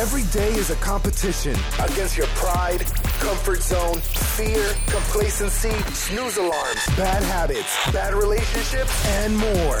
Every day is a competition against your pride, comfort zone, fear, complacency, snooze alarms, bad habits, bad relationships, and more.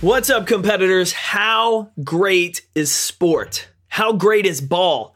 What's up, competitors? How great is sport? How great is ball?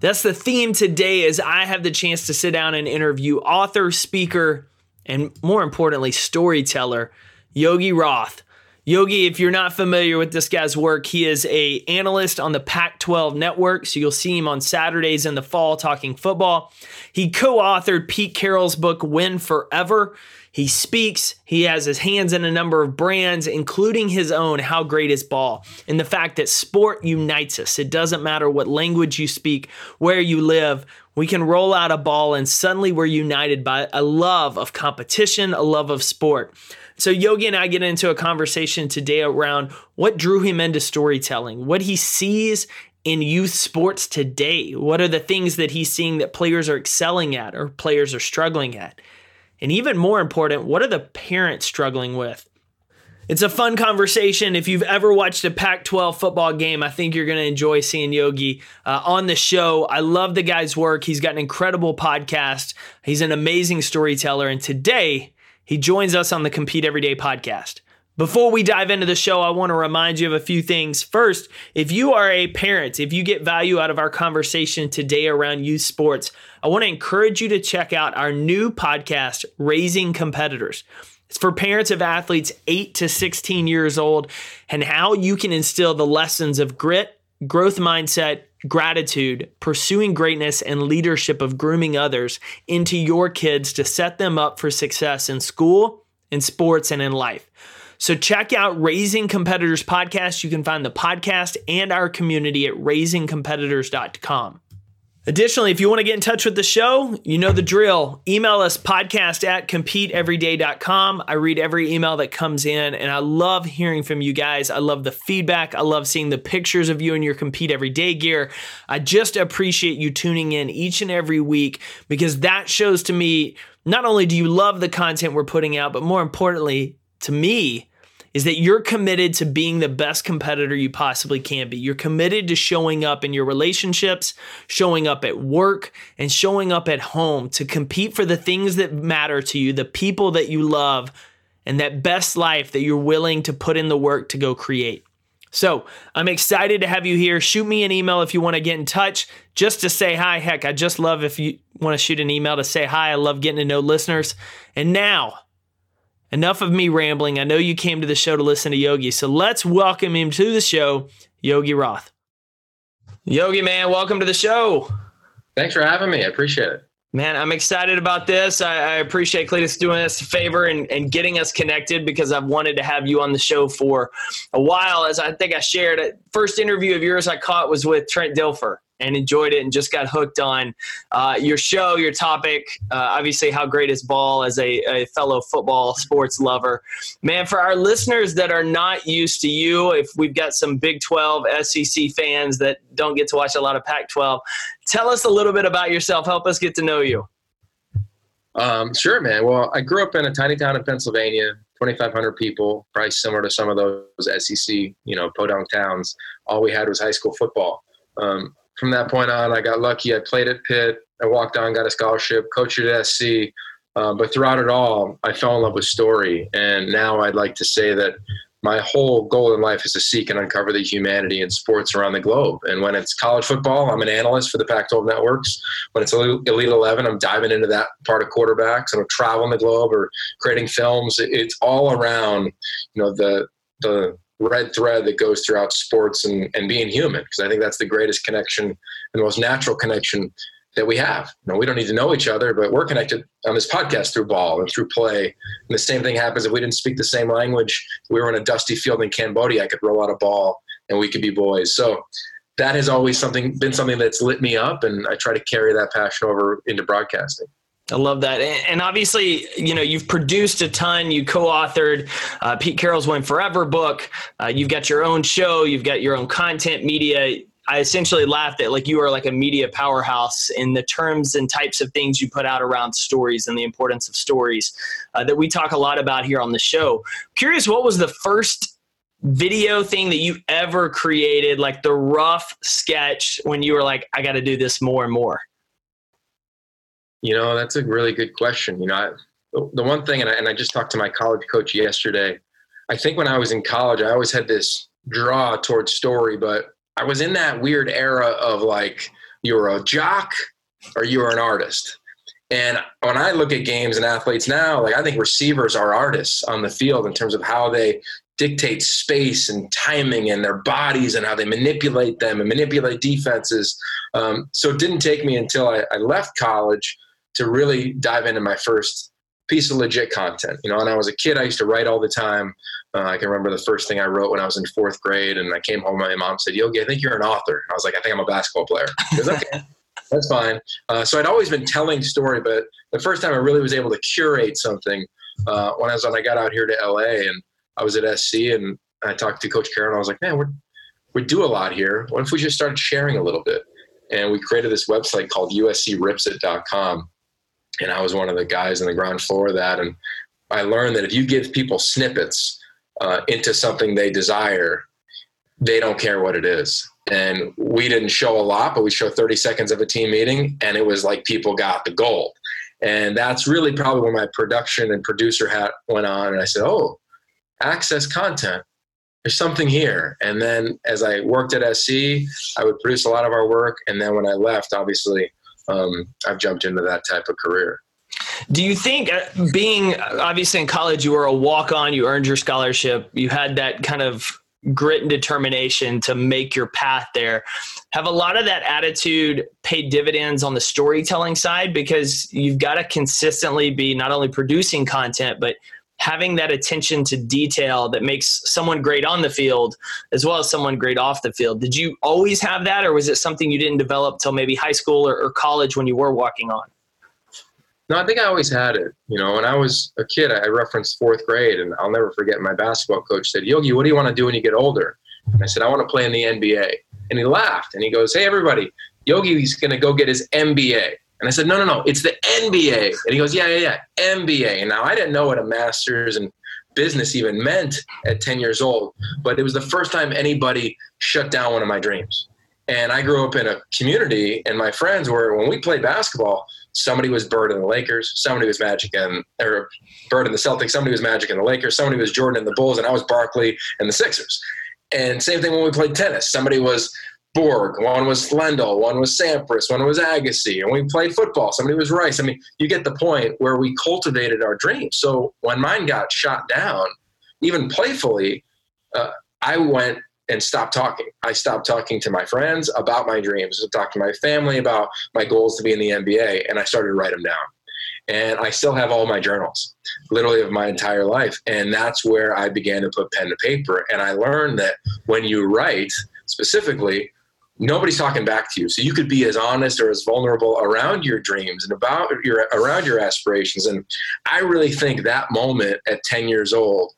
That's the theme today as I have the chance to sit down and interview author, speaker, and more importantly, storyteller Yogi Roth. Yogi, if you're not familiar with this guy's work, he is a analyst on the Pac-12 network, so you'll see him on Saturdays in the fall talking football. He co-authored Pete Carroll's book Win Forever. He speaks, he has his hands in a number of brands, including his own How Great is Ball, and the fact that sport unites us. It doesn't matter what language you speak, where you live, we can roll out a ball and suddenly we're united by a love of competition, a love of sport. So, Yogi and I get into a conversation today around what drew him into storytelling, what he sees in youth sports today. What are the things that he's seeing that players are excelling at or players are struggling at? And even more important, what are the parents struggling with? It's a fun conversation. If you've ever watched a Pac 12 football game, I think you're going to enjoy seeing Yogi uh, on the show. I love the guy's work. He's got an incredible podcast, he's an amazing storyteller. And today, he joins us on the Compete Everyday podcast. Before we dive into the show, I want to remind you of a few things. First, if you are a parent, if you get value out of our conversation today around youth sports, I want to encourage you to check out our new podcast, Raising Competitors. It's for parents of athletes 8 to 16 years old and how you can instill the lessons of grit, growth mindset, gratitude, pursuing greatness, and leadership of grooming others into your kids to set them up for success in school, in sports, and in life. So check out Raising Competitors podcast. You can find the podcast and our community at raisingcompetitors.com. Additionally, if you want to get in touch with the show, you know the drill. Email us podcast at competeeveryday.com. I read every email that comes in, and I love hearing from you guys. I love the feedback. I love seeing the pictures of you in your Compete Everyday gear. I just appreciate you tuning in each and every week because that shows to me not only do you love the content we're putting out, but more importantly, to me, is that you're committed to being the best competitor you possibly can be. You're committed to showing up in your relationships, showing up at work, and showing up at home to compete for the things that matter to you, the people that you love, and that best life that you're willing to put in the work to go create. So I'm excited to have you here. Shoot me an email if you want to get in touch just to say hi. Heck, I just love if you want to shoot an email to say hi. I love getting to know listeners. And now, enough of me rambling. I know you came to the show to listen to Yogi, so let's welcome him to the show, Yogi Roth. Yogi, man, welcome to the show. Thanks for having me. I appreciate it. Man, I'm excited about this. I, I appreciate Cletus doing us a favor and, and getting us connected because I've wanted to have you on the show for a while. As I think I shared, first interview of yours I caught was with Trent Dilfer and enjoyed it and just got hooked on uh, your show, your topic. Uh, obviously, how great is ball as a, a, fellow football sports lover. Man, for our listeners that are not used to you, if we've got some Big 12 SEC fans that don't get to watch a lot of Pac 12, tell us a little bit about yourself. Help us get to know you. Um, sure, man. Well, I grew up in a tiny town in Pennsylvania, 2,500 people, probably similar to some of those SEC, you know, podunk towns. All we had was high school football. Um, from that point on, I got lucky. I played at Pitt. I walked on, got a scholarship, coached at SC. Um, but throughout it all, I fell in love with story. And now I'd like to say that my whole goal in life is to seek and uncover the humanity in sports around the globe. And when it's college football, I'm an analyst for the Pac 12 networks. When it's Elite 11, I'm diving into that part of quarterbacks and I'm traveling the globe or creating films. It's all around, you know, the, the red thread that goes throughout sports and, and being human because I think that's the greatest connection and the most natural connection that we have. You know, we don't need to know each other, but we're connected on this podcast through ball and through play. And the same thing happens if we didn't speak the same language. we were in a dusty field in Cambodia. I could roll out a ball and we could be boys. So that has always something been something that's lit me up, and I try to carry that passion over into broadcasting. I love that. And obviously, you know, you've produced a ton. You co authored uh, Pete Carroll's Win Forever book. Uh, you've got your own show. You've got your own content media. I essentially laughed at like you are like a media powerhouse in the terms and types of things you put out around stories and the importance of stories uh, that we talk a lot about here on the show. Curious, what was the first video thing that you ever created, like the rough sketch when you were like, I got to do this more and more? You know, that's a really good question. You know, I, the one thing, and I, and I just talked to my college coach yesterday. I think when I was in college, I always had this draw towards story, but I was in that weird era of like, you're a jock or you're an artist. And when I look at games and athletes now, like I think receivers are artists on the field in terms of how they dictate space and timing and their bodies and how they manipulate them and manipulate defenses. Um, so it didn't take me until I, I left college to really dive into my first piece of legit content. You know, when I was a kid, I used to write all the time. Uh, I can remember the first thing I wrote when I was in fourth grade, and I came home. My mom said, "Yogi, I think you're an author." I was like, "I think I'm a basketball player." Goes, "Okay, that's fine." Uh, so I'd always been telling story, but the first time I really was able to curate something uh, when I was when I got out here to LA, and I was at SC, and I talked to Coach Carroll. I was like, "Man, we're we do a lot here. What if we just started sharing a little bit?" And we created this website called USCRipsit.com and I was one of the guys on the ground floor of that. And I learned that if you give people snippets uh, into something they desire, they don't care what it is. And we didn't show a lot, but we showed 30 seconds of a team meeting, and it was like people got the gold. And that's really probably when my production and producer hat went on. And I said, Oh, access content. There's something here. And then as I worked at SC, I would produce a lot of our work. And then when I left, obviously, um, I've jumped into that type of career. Do you think, uh, being obviously in college, you were a walk on, you earned your scholarship, you had that kind of grit and determination to make your path there. Have a lot of that attitude paid dividends on the storytelling side because you've got to consistently be not only producing content, but having that attention to detail that makes someone great on the field as well as someone great off the field. Did you always have that, or was it something you didn't develop till maybe high school or, or college when you were walking on? No, I think I always had it. You know, when I was a kid, I referenced fourth grade, and I'll never forget my basketball coach said, Yogi, what do you want to do when you get older? And I said, I want to play in the NBA. And he laughed and he goes, Hey, everybody, Yogi's going to go get his MBA. And I said, no, no, no, it's the NBA. And he goes, yeah, yeah, yeah, MBA. Now I didn't know what a master's in business even meant at 10 years old, but it was the first time anybody shut down one of my dreams. And I grew up in a community, and my friends were, when we played basketball, somebody was Bird in the Lakers, somebody was Magic and, or Bird in the Celtics, somebody was Magic in the Lakers, somebody was Jordan in the Bulls, and I was Barkley and the Sixers. And same thing when we played tennis. Somebody was Borg, one was Lendl, one was Sampras, one was Agassi, and we played football. Somebody was Rice. I mean, you get the point where we cultivated our dreams. So when mine got shot down, even playfully, uh, I went and stopped talking. I stopped talking to my friends about my dreams, I talked to my family about my goals to be in the NBA, and I started to write them down. And I still have all my journals, literally of my entire life. And that's where I began to put pen to paper. And I learned that when you write, specifically, nobody's talking back to you. So you could be as honest or as vulnerable around your dreams and about your around your aspirations. And i really think that moment at 10 years old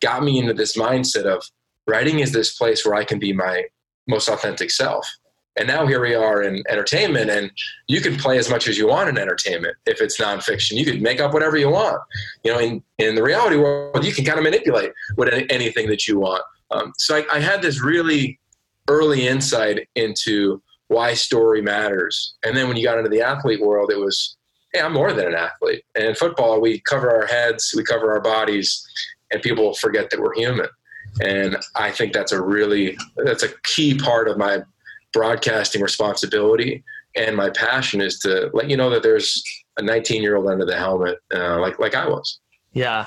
got me into this mindset of writing is this place where i can be my most authentic self. And now here we are in entertainment and you can play as much as you want in entertainment. If it's nonfiction you can make up whatever you want. You know in, in the reality world you can kind of manipulate what anything that you want. Um, so I, I had this really early insight into why story matters. And then when you got into the athlete world, it was, hey, I'm more than an athlete. And in football, we cover our heads, we cover our bodies, and people forget that we're human. And I think that's a really that's a key part of my broadcasting responsibility and my passion is to let you know that there's a 19 year old under the helmet, uh, like like I was. Yeah.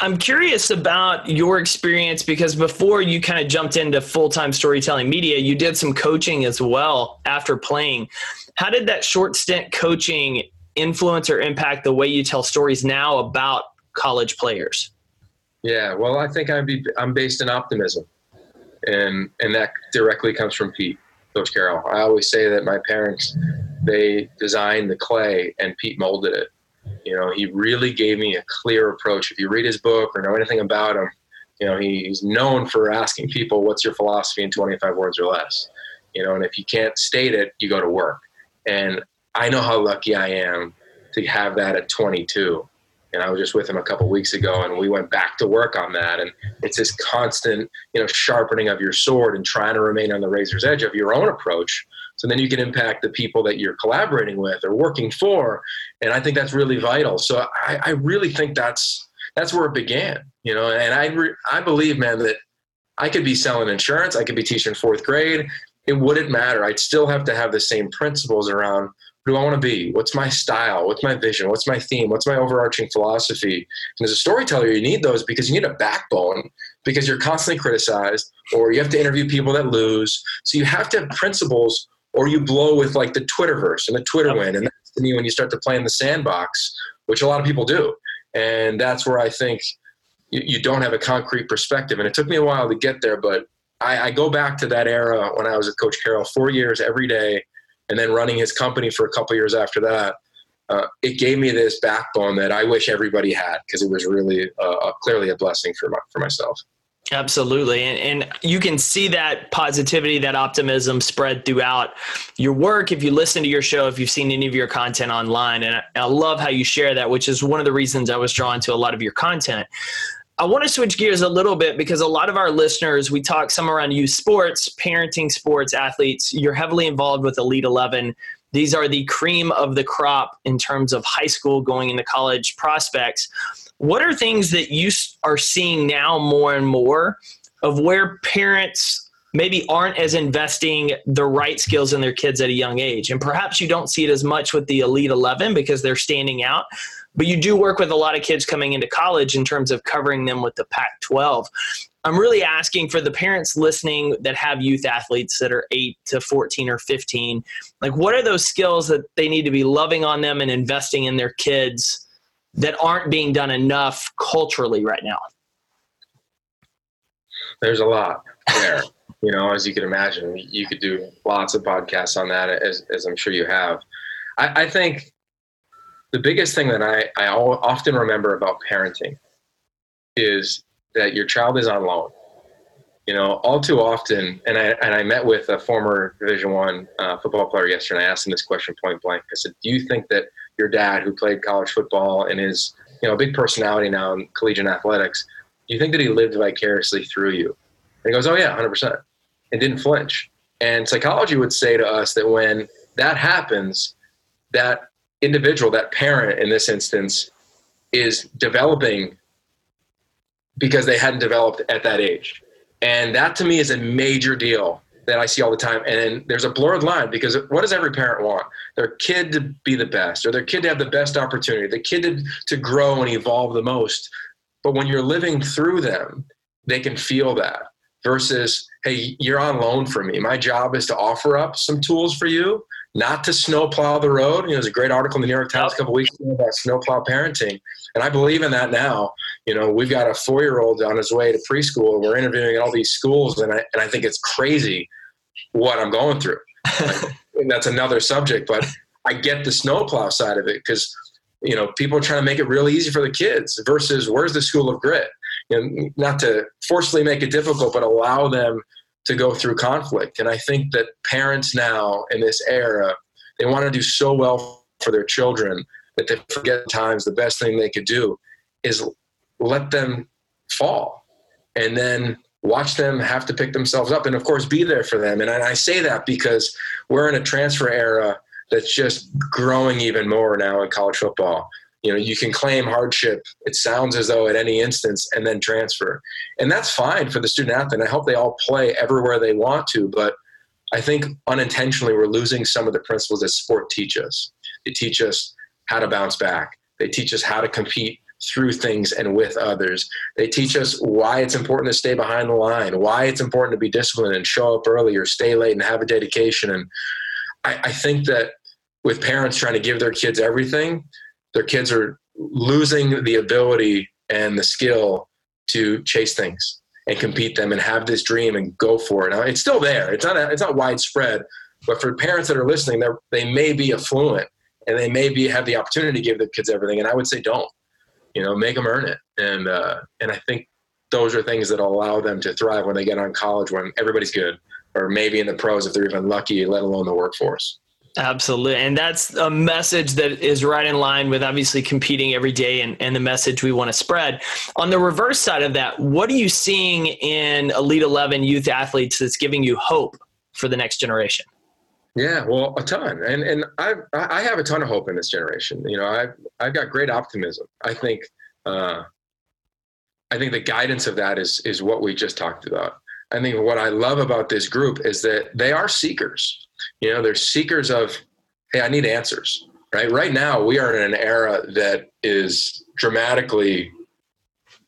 I'm curious about your experience because before you kind of jumped into full time storytelling media, you did some coaching as well after playing. How did that short stint coaching influence or impact the way you tell stories now about college players? Yeah, well, I think I'm, be, I'm based in optimism, and, and that directly comes from Pete. Coach Carroll. I always say that my parents, they designed the clay and Pete molded it. You know, he really gave me a clear approach. If you read his book or know anything about him, you know, he's known for asking people, what's your philosophy in 25 words or less? You know, and if you can't state it, you go to work. And I know how lucky I am to have that at 22 and I was just with him a couple weeks ago, and we went back to work on that. And it's this constant, you know, sharpening of your sword and trying to remain on the razor's edge of your own approach. So then you can impact the people that you're collaborating with or working for, and I think that's really vital. So I, I really think that's that's where it began, you know. And I re- I believe, man, that I could be selling insurance, I could be teaching fourth grade. It wouldn't matter. I'd still have to have the same principles around who do I want to be? What's my style? What's my vision? What's my theme? What's my overarching philosophy? And as a storyteller, you need those because you need a backbone because you're constantly criticized or you have to interview people that lose. So you have to have principles or you blow with like the Twitterverse and the Twitter win. And that's to me when you start to play in the sandbox, which a lot of people do. And that's where I think you, you don't have a concrete perspective. And it took me a while to get there, but I, I go back to that era when I was with Coach Carroll, four years every day and then running his company for a couple years after that, uh, it gave me this backbone that I wish everybody had because it was really uh, clearly a blessing for my, for myself. Absolutely. And, and, you can see that positivity, that optimism spread throughout your work. If you listen to your show, if you've seen any of your content online, and I, I love how you share that, which is one of the reasons I was drawn to a lot of your content. I want to switch gears a little bit because a lot of our listeners, we talk some around youth sports, parenting sports, athletes. You're heavily involved with Elite 11. These are the cream of the crop in terms of high school going into college prospects. What are things that you are seeing now more and more of where parents maybe aren't as investing the right skills in their kids at a young age? And perhaps you don't see it as much with the Elite 11 because they're standing out but you do work with a lot of kids coming into college in terms of covering them with the Pac 12. I'm really asking for the parents listening that have youth athletes that are 8 to 14 or 15. Like, what are those skills that they need to be loving on them and investing in their kids that aren't being done enough culturally right now? There's a lot there. you know, as you can imagine, you could do lots of podcasts on that, as, as I'm sure you have. I, I think the biggest thing that I, I often remember about parenting is that your child is on loan. You know, all too often, and I and I met with a former Division One uh, football player yesterday. And I asked him this question point blank. I said, "Do you think that your dad, who played college football and is you know a big personality now in collegiate athletics, do you think that he lived vicariously through you?" And he goes, "Oh yeah, hundred percent," and didn't flinch. And psychology would say to us that when that happens, that individual, that parent in this instance, is developing because they hadn't developed at that age. And that to me is a major deal that I see all the time. And there's a blurred line because what does every parent want? Their kid to be the best, or their kid to have the best opportunity, the kid to, to grow and evolve the most. But when you're living through them, they can feel that versus, hey, you're on loan for me. My job is to offer up some tools for you not to snowplow the road. You know, there's a great article in the New York Times a couple weeks ago about snowplow parenting, and I believe in that now. You know, we've got a four-year-old on his way to preschool, and we're interviewing all these schools, and I and I think it's crazy what I'm going through. and that's another subject, but I get the snowplow side of it because you know people are trying to make it real easy for the kids versus where's the school of grit. You know, not to forcefully make it difficult, but allow them to go through conflict. And I think that parents now in this era, they want to do so well for their children that they forget times the best thing they could do is let them fall and then watch them have to pick themselves up and of course be there for them. And i say that because we're in a transfer era that's just growing even more now in college football. You know you can claim hardship it sounds as though at any instance and then transfer. And that's fine for the student athlete. And i hope they all play everywhere they want to but i think unintentionally we're losing some of the principles that sport teach us. They teach us how to bounce back. They teach us how to compete through things and with others. They teach us why it's important to stay behind the line, why it's important to be disciplined and show up early or stay late and have a dedication. And I, I think that with parents trying to give their kids everything, their kids are losing the ability and the skill to chase things. and compete them and have this dream and go for it. Now, it's still there. It's not a, it's not widespread, but for parents that are listening, they they may be affluent and they may be have the opportunity to give the kids everything. And I would say don't. You know, make them earn it. And uh, and I think those are things that allow them to thrive when they get on college when everybody's good, or maybe in the pros if they're even lucky, let alone the workforce. Absolutely. And that's a message that is right in line with obviously competing every day and, and the message we want to spread. On the reverse side of that, what are you seeing in Elite 11 youth athletes that's giving you hope for the next generation? Yeah, well, a ton, and and I I have a ton of hope in this generation. You know, I've I've got great optimism. I think uh, I think the guidance of that is is what we just talked about. I think what I love about this group is that they are seekers. You know, they're seekers of, hey, I need answers. Right. Right now, we are in an era that is dramatically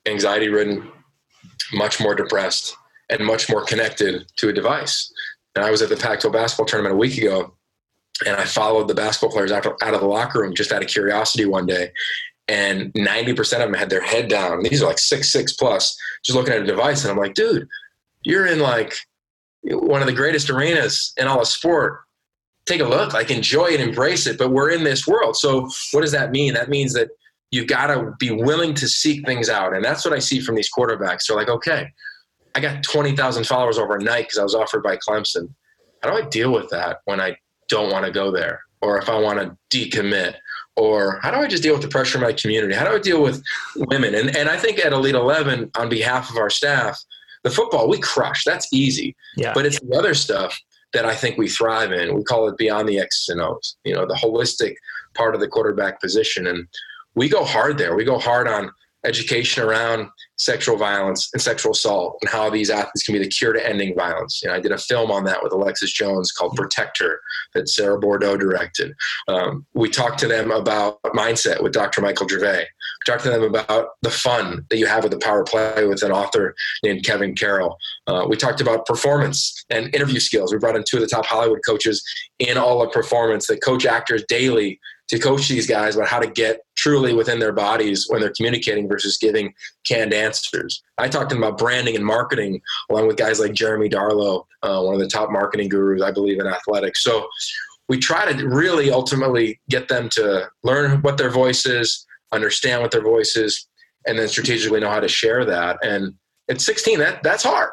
anxiety ridden, much more depressed, and much more connected to a device. And I was at the Pac-12 basketball tournament a week ago, and I followed the basketball players out, out of the locker room just out of curiosity one day. And 90% of them had their head down. These are like six, six plus, just looking at a device. And I'm like, dude, you're in like one of the greatest arenas in all of sport. Take a look, like enjoy it, embrace it. But we're in this world. So what does that mean? That means that you've got to be willing to seek things out. And that's what I see from these quarterbacks. They're like, okay, I got 20,000 followers overnight because I was offered by Clemson. How do I deal with that when I don't want to go there? Or if I want to decommit? Or how do I just deal with the pressure in my community? How do I deal with women? And, and I think at Elite 11, on behalf of our staff, the football we crush. That's easy. Yeah. But it's the other stuff that I think we thrive in. We call it beyond the X's and O's. You know, the holistic part of the quarterback position, and we go hard there. We go hard on education around sexual violence and sexual assault and how these athletes can be the cure to ending violence. You know, I did a film on that with Alexis Jones called ProtectHer that Sarah Bordeaux directed. Um, we talked to them about mindset with Dr. Michael Gervais. We talked to them about the fun that you have with the power play with an author named Kevin Carroll. Uh, we talked about performance and interview skills. We brought in two of the top Hollywood coaches in all of performance that coach actors daily to coach these guys about how to get truly within their bodies when they're communicating versus giving canned answers. I talked to them about branding and marketing along with guys like Jeremy Darlow, uh, one of the top marketing gurus, I believe, in athletics. So we try to really ultimately get them to learn what their voice is, understand what their voice is, and then strategically know how to share that. And at 16, that that's hard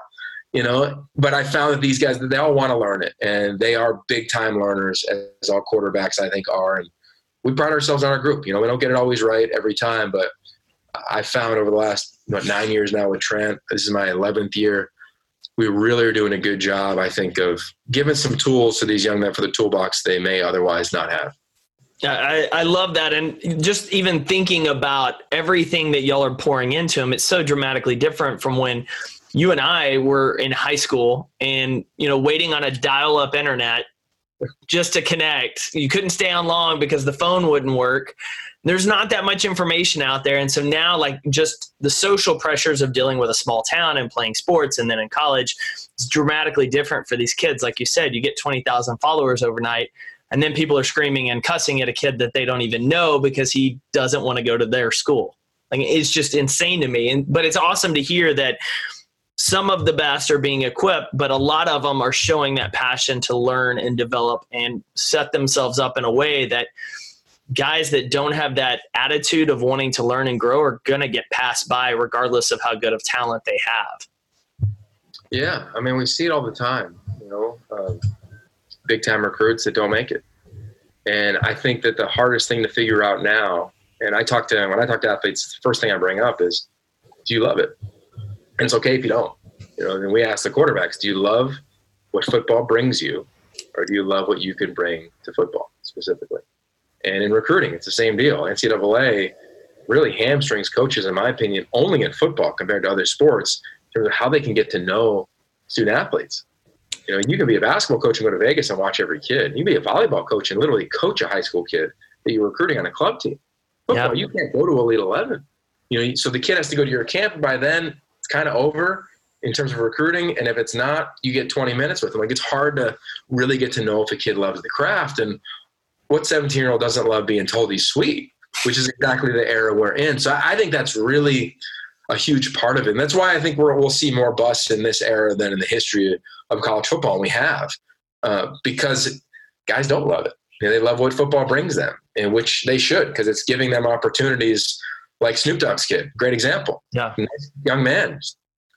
you know but i found that these guys they all want to learn it and they are big time learners as all quarterbacks i think are and we pride ourselves on our group. You know, we don't get it always right every time, but I found over the last what, nine years now with Trent, this is my 11th year. We really are doing a good job, I think, of giving some tools to these young men for the toolbox they may otherwise not have. Yeah, I, I love that. And just even thinking about everything that y'all are pouring into them, it's so dramatically different from when you and I were in high school and, you know, waiting on a dial up internet just to connect. You couldn't stay on long because the phone wouldn't work. There's not that much information out there. And so now, like, just the social pressures of dealing with a small town and playing sports and then in college is dramatically different for these kids. Like you said, you get 20,000 followers overnight, and then people are screaming and cussing at a kid that they don't even know because he doesn't want to go to their school. Like, it's just insane to me. And, but it's awesome to hear that some of the best are being equipped, but a lot of them are showing that passion to learn and develop and set themselves up in a way that guys that don't have that attitude of wanting to learn and grow are going to get passed by regardless of how good of talent they have. Yeah, I mean, we see it all the time, you know, um, big time recruits that don't make it. And I think that the hardest thing to figure out now, and I talk to when I talk to athletes, the first thing I bring up is, do you love it? And it's okay if you don't. You know, and we ask the quarterbacks, do you love what football brings you, or do you love what you can bring to football specifically? And in recruiting, it's the same deal. NCAA really hamstrings coaches, in my opinion, only in football compared to other sports in terms of how they can get to know student athletes. You know, you can be a basketball coach and go to Vegas and watch every kid. You can be a volleyball coach and literally coach a high school kid that you're recruiting on a club team. Football, you can't go to Elite 11. You know, so the kid has to go to your camp. By then, it's kind of over in terms of recruiting. And if it's not, you get 20 minutes with them. Like it's hard to really get to know if a kid loves the craft. And what 17 year old doesn't love being told he's sweet, which is exactly the era we're in. So I think that's really a huge part of it. And that's why I think we will see more busts in this era than in the history of college football. And we have uh, because guys don't love it. You know, they love what football brings them, and which they should because it's giving them opportunities. Like Snoop Dogg's kid, great example. Yeah, nice young man,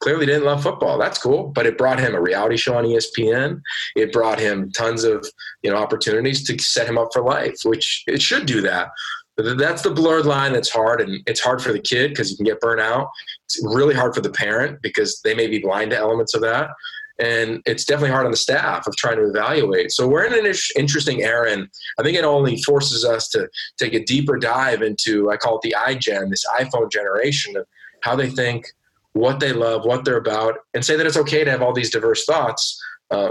clearly didn't love football. That's cool, but it brought him a reality show on ESPN. It brought him tons of you know opportunities to set him up for life, which it should do that. But that's the blurred line that's hard, and it's hard for the kid because you can get burnt out. It's really hard for the parent because they may be blind to elements of that and it's definitely hard on the staff of trying to evaluate. So we're in an interesting era, and I think it only forces us to take a deeper dive into I call it the iGen, this iPhone generation of how they think, what they love, what they're about, and say that it's okay to have all these diverse thoughts, uh,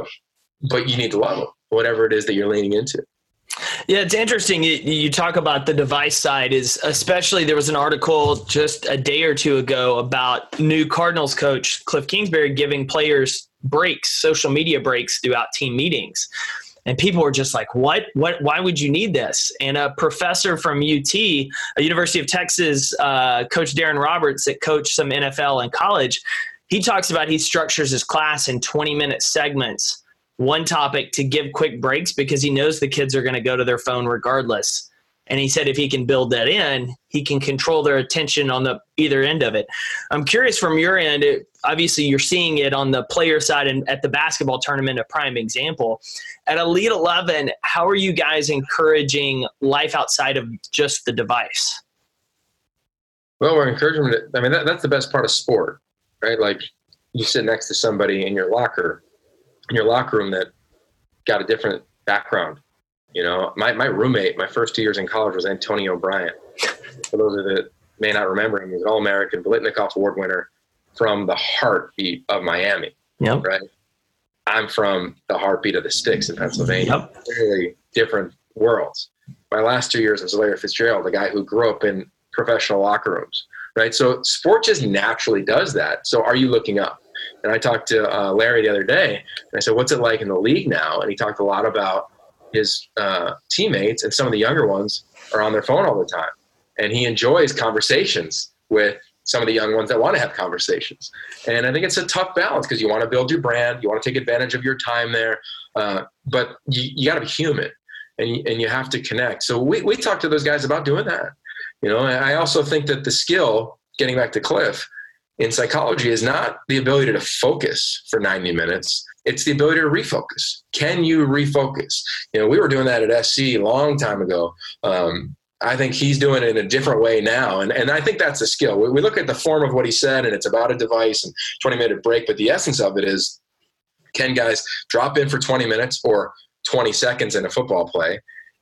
but you need to love them, whatever it is that you're leaning into. Yeah, it's interesting. You, you, talk about the device side. Is especially there was an article just a day or two ago about new Cardinals coach Cliff Kingsbury giving players breaks, social media breaks throughout team meetings. And people were just like, "What? What? Why would you need this?" And a professor from UT, a University of Texas, uh, Coach Darren Roberts, that coached some NFL and college, he talks about he structures his class in 20 minute segments, one topic to give quick breaks because he knows the kids are going to go to their phone regardless. And he said if he can build that in, he can control their attention on the either end of it. I'm curious from your end. Obviously, you're seeing it on the player side and at the basketball tournament, a prime example. At Elite Eleven, how are you guys encouraging life outside of just the device? Well, we're encouraging I mean, that, that's the best part of sport, right? Like you sit next to somebody in your locker, in your locker room that got a different background you know, my, my roommate, my first two years in college was Antonio Bryant. For those of that may not remember him, he was an All American, Biletnikoff Award winner from the heartbeat of Miami. Yep. Right. I'm from the heartbeat of the sticks in Pennsylvania. Yep. Really different worlds. My last two years was Larry Fitzgerald, the guy who grew up in professional locker rooms. Right. So sport just naturally does that. So are you looking up? And I talked to uh, Larry the other day, and I said, "What's it like in the league now?" And he talked a lot about his uh, teammates and some of the younger ones are on their phone all the time. And he enjoys conversations with some of the young ones that want to have conversations. And I think it's a tough balance because you want to build your brand, you want to take advantage of your time there, uh, but you, you got to be human and you, and you have to connect. So we, we talk to those guys about doing that. You know, I also think that the skill, getting back to Cliff, in psychology is not the ability to focus for 90 minutes it's the ability to refocus. Can you refocus? You know, we were doing that at SC a long time ago. Um, I think he's doing it in a different way now. And, and I think that's a skill. We, we look at the form of what he said, and it's about a device and 20 minute break, but the essence of it is can guys drop in for 20 minutes or 20 seconds in a football play?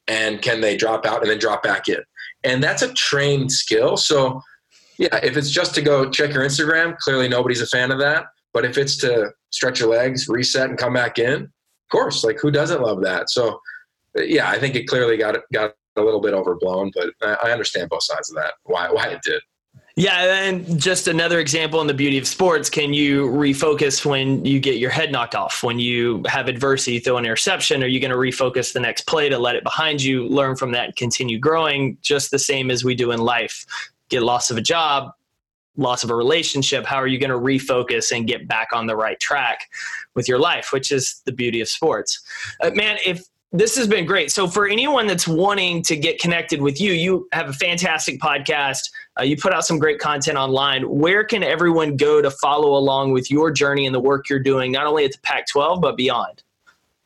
And can they drop out and then drop back in? And that's a trained skill. So, yeah, if it's just to go check your Instagram, clearly nobody's a fan of that. But if it's to stretch your legs, reset, and come back in, of course, like who doesn't love that? So, yeah, I think it clearly got got a little bit overblown, but I understand both sides of that. Why why it did. Yeah, and just another example in the beauty of sports. Can you refocus when you get your head knocked off? When you have adversity, throw an interception, are you going to refocus the next play to let it behind you, learn from that, continue growing? Just the same as we do in life. Get loss of a job, loss of a relationship, how are you going to refocus and get back on the right track with your life, which is the beauty of sports. Uh, man, if this has been great. So, for anyone that's wanting to get connected with you, you have a fantastic podcast. Uh, you put out some great content online. Where can everyone go to follow along with your journey and the work you're doing, not only at the Pac 12, but beyond?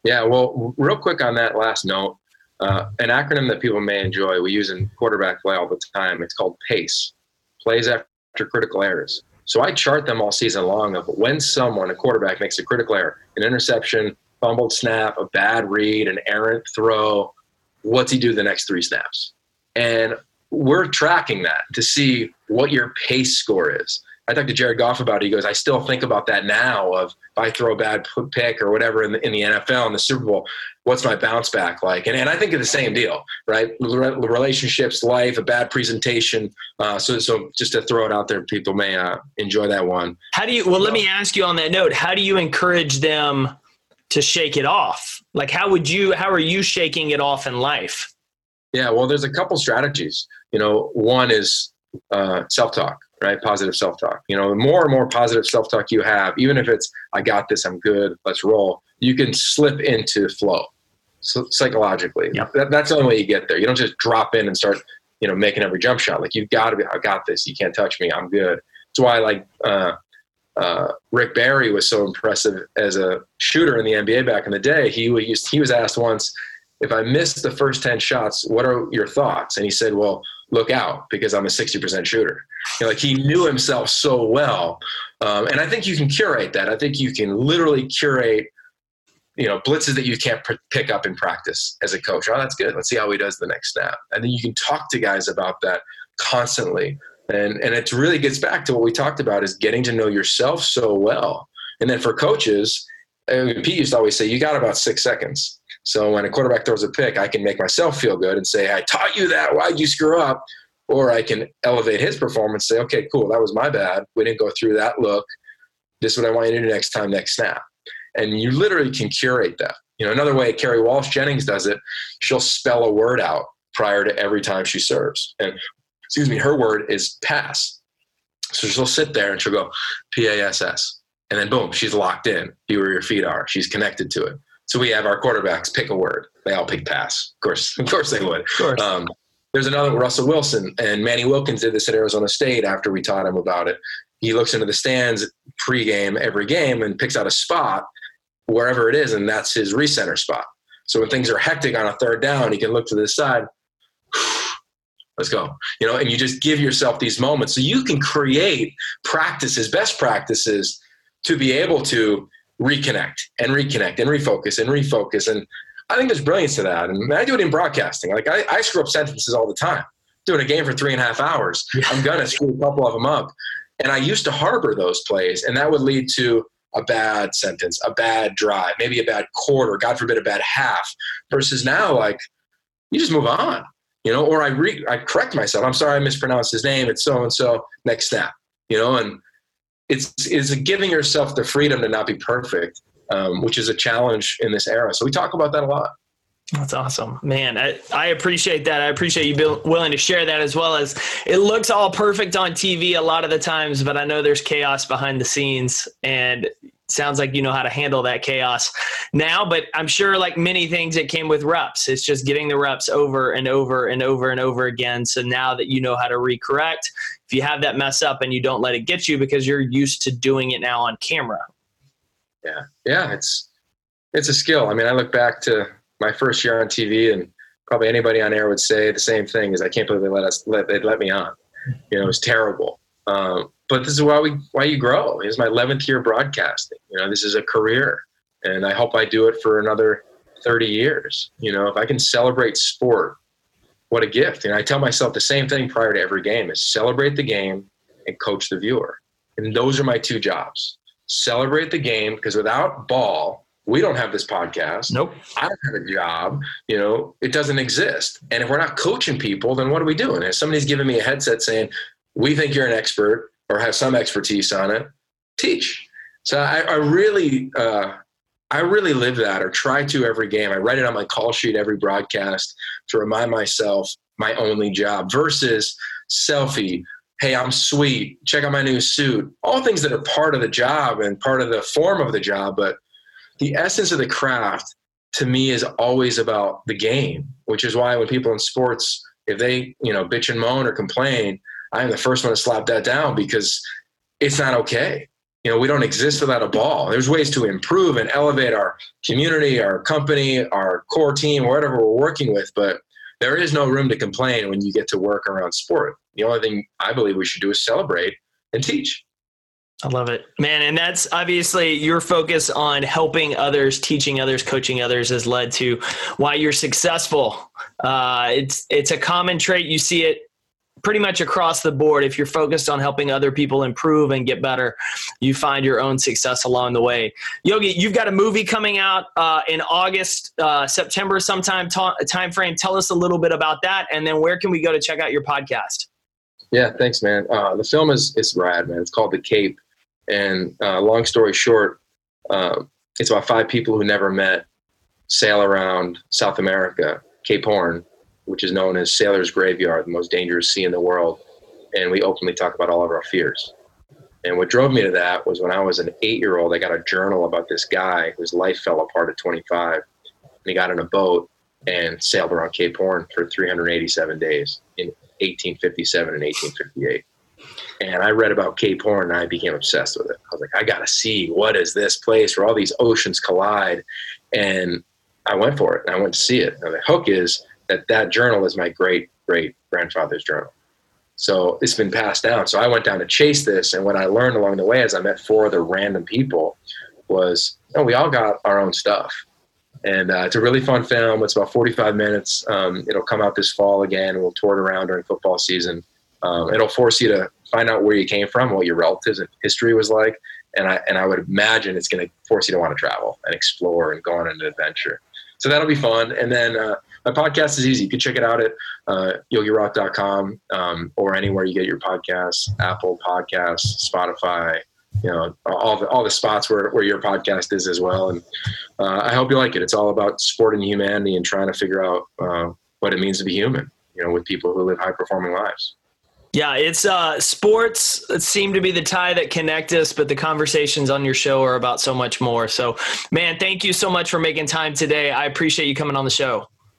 Yeah, well, real quick on that last note, uh, an acronym that people may enjoy, we use in quarterback play all the time. It's called PACE, plays after critical errors. So I chart them all season long of when someone, a quarterback, makes a critical error, an interception, fumbled snap, a bad read, an errant throw, what's he do the next three snaps? And we're tracking that to see what your pace score is. I talked to Jared Goff about it. He goes, I still think about that now of if I throw a bad pick or whatever in the, in the NFL in the Super Bowl, what's my bounce back like? And, and I think of the same deal, right? Relationships, life, a bad presentation. Uh, so, so just to throw it out there, people may uh, enjoy that one. How do you, well, let me ask you on that note, how do you encourage them to shake it off? Like, how would you, how are you shaking it off in life? Yeah, well, there's a couple strategies. You know, one is uh, self talk right? Positive self talk. You know, the more and more positive self talk you have, even if it's, I got this, I'm good, let's roll, you can slip into flow so psychologically. Yep. That, that's the only way you get there. You don't just drop in and start, you know, making every jump shot. Like you've got to be, I got this. You can't touch me. I'm good. That's why like uh, uh, Rick Barry was so impressive as a shooter in the NBA back in the day. He was he was asked once, if I missed the first ten shots, what are your thoughts? And he said, well, look out because I'm a 60% shooter. You know, like he knew himself so well. Um, and I think you can curate that. I think you can literally curate you know, blitzes that you can't pr- pick up in practice as a coach. Oh, that's good. Let's see how he does the next snap. And then you can talk to guys about that constantly. And, and it really gets back to what we talked about is getting to know yourself so well. And then for coaches, uh, Pete used to always say, you got about six seconds. So when a quarterback throws a pick, I can make myself feel good and say, I taught you that. Why'd you screw up? Or I can elevate his performance, say, okay, cool, that was my bad. We didn't go through that look. This is what I want you to do next time, next snap and you literally can curate that. You know, another way Kerri Walsh Jennings does it, she'll spell a word out prior to every time she serves. And excuse me, her word is pass. So she'll sit there and she'll go P A S S. And then boom, she's locked in. Be where your feet are. She's connected to it. So we have our quarterbacks pick a word. They all pick pass. Of course, of course they would. Of course. Um, there's another Russell Wilson and Manny Wilkins did this at Arizona State after we taught him about it. He looks into the stands pregame every game and picks out a spot wherever it is, and that's his recenter spot. So when things are hectic on a third down, he can look to the side. Let's go. You know, and you just give yourself these moments so you can create practices, best practices to be able to reconnect and reconnect and refocus and refocus. And I think there's brilliance to that. And I do it in broadcasting. Like I, I screw up sentences all the time. Doing a game for three and a half hours, I'm gonna screw a couple of them up. And I used to harbor those plays, and that would lead to a bad sentence, a bad drive, maybe a bad quarter, God forbid, a bad half. Versus now, like you just move on, you know. Or I re- I correct myself. I'm sorry, I mispronounced his name. It's so and so. Next snap, you know. And it's is giving yourself the freedom to not be perfect, um, which is a challenge in this era. So we talk about that a lot. That's awesome, man. I, I appreciate that. I appreciate you being willing to share that as well as it looks all perfect on TV a lot of the times, but I know there's chaos behind the scenes and sounds like you know how to handle that chaos now. But I'm sure, like many things, it came with reps. It's just getting the reps over and over and over and over again. So now that you know how to recorrect, if you have that mess up and you don't let it get you because you're used to doing it now on camera. Yeah, yeah, it's it's a skill. I mean, I look back to my first year on TV, and probably anybody on air would say the same thing: is I can't believe they let us let they let me on. You know, it was terrible. Um, but this is why we why you grow. It's my 11th year broadcasting. You know, this is a career, and I hope I do it for another 30 years. You know, if I can celebrate sport, what a gift! And I tell myself the same thing prior to every game: is celebrate the game and coach the viewer. And those are my two jobs. Celebrate the game because without ball, we don't have this podcast. Nope. I don't have a job. You know, it doesn't exist. And if we're not coaching people, then what are we doing? If somebody's giving me a headset saying, we think you're an expert or have some expertise on it, teach. So I, I really, uh, I really live that or try to every game. I write it on my call sheet every broadcast to remind myself my only job versus selfie. Hey, I'm sweet. Check out my new suit. All things that are part of the job and part of the form of the job, but the essence of the craft to me is always about the game, which is why when people in sports, if they, you know, bitch and moan or complain, I am the first one to slap that down because it's not okay. You know, we don't exist without a ball. There's ways to improve and elevate our community, our company, our core team, whatever we're working with, but there is no room to complain when you get to work around sport. The only thing I believe we should do is celebrate and teach. I love it, man. And that's obviously your focus on helping others, teaching others, coaching others has led to why you're successful. Uh, it's it's a common trait. You see it pretty much across the board. If you're focused on helping other people improve and get better, you find your own success along the way. Yogi, you've got a movie coming out uh, in August, uh, September, sometime ta- time frame. Tell us a little bit about that, and then where can we go to check out your podcast? Yeah, thanks, man. Uh, the film is it's rad, man. It's called The Cape and uh, long story short, uh, it's about five people who never met sail around South America, Cape Horn, which is known as Sailor's Graveyard, the most dangerous sea in the world. and we openly talk about all of our fears. And what drove me to that was when I was an eight year old, I got a journal about this guy whose life fell apart at 25. And he got in a boat and sailed around Cape Horn for 387 days in 1857 and 1858. And I read about Cape Horn and I became obsessed with it. I was like, I got to see what is this place where all these oceans collide. And I went for it and I went to see it. And the hook is that that journal is my great great grandfather's journal. So it's been passed down. So I went down to chase this. And what I learned along the way as I met four other random people was, oh, we all got our own stuff. And uh, it's a really fun film. It's about 45 minutes. Um, it'll come out this fall again. We'll tour it around during football season. Um, it'll force you to find out where you came from, what your relatives and history was like. And I, and I would imagine it's going to force you to want to travel and explore and go on an adventure. So that'll be fun. And then uh, my podcast is easy. You can check it out at uh, yogiroth.com um, or anywhere you get your podcasts, Apple Podcasts, Spotify, you know, all the, all the spots where, where your podcast is as well. And uh, I hope you like it. It's all about sport and humanity and trying to figure out uh, what it means to be human, you know, with people who live high performing lives. Yeah, it's uh, sports seem to be the tie that connect us, but the conversations on your show are about so much more. So, man, thank you so much for making time today. I appreciate you coming on the show.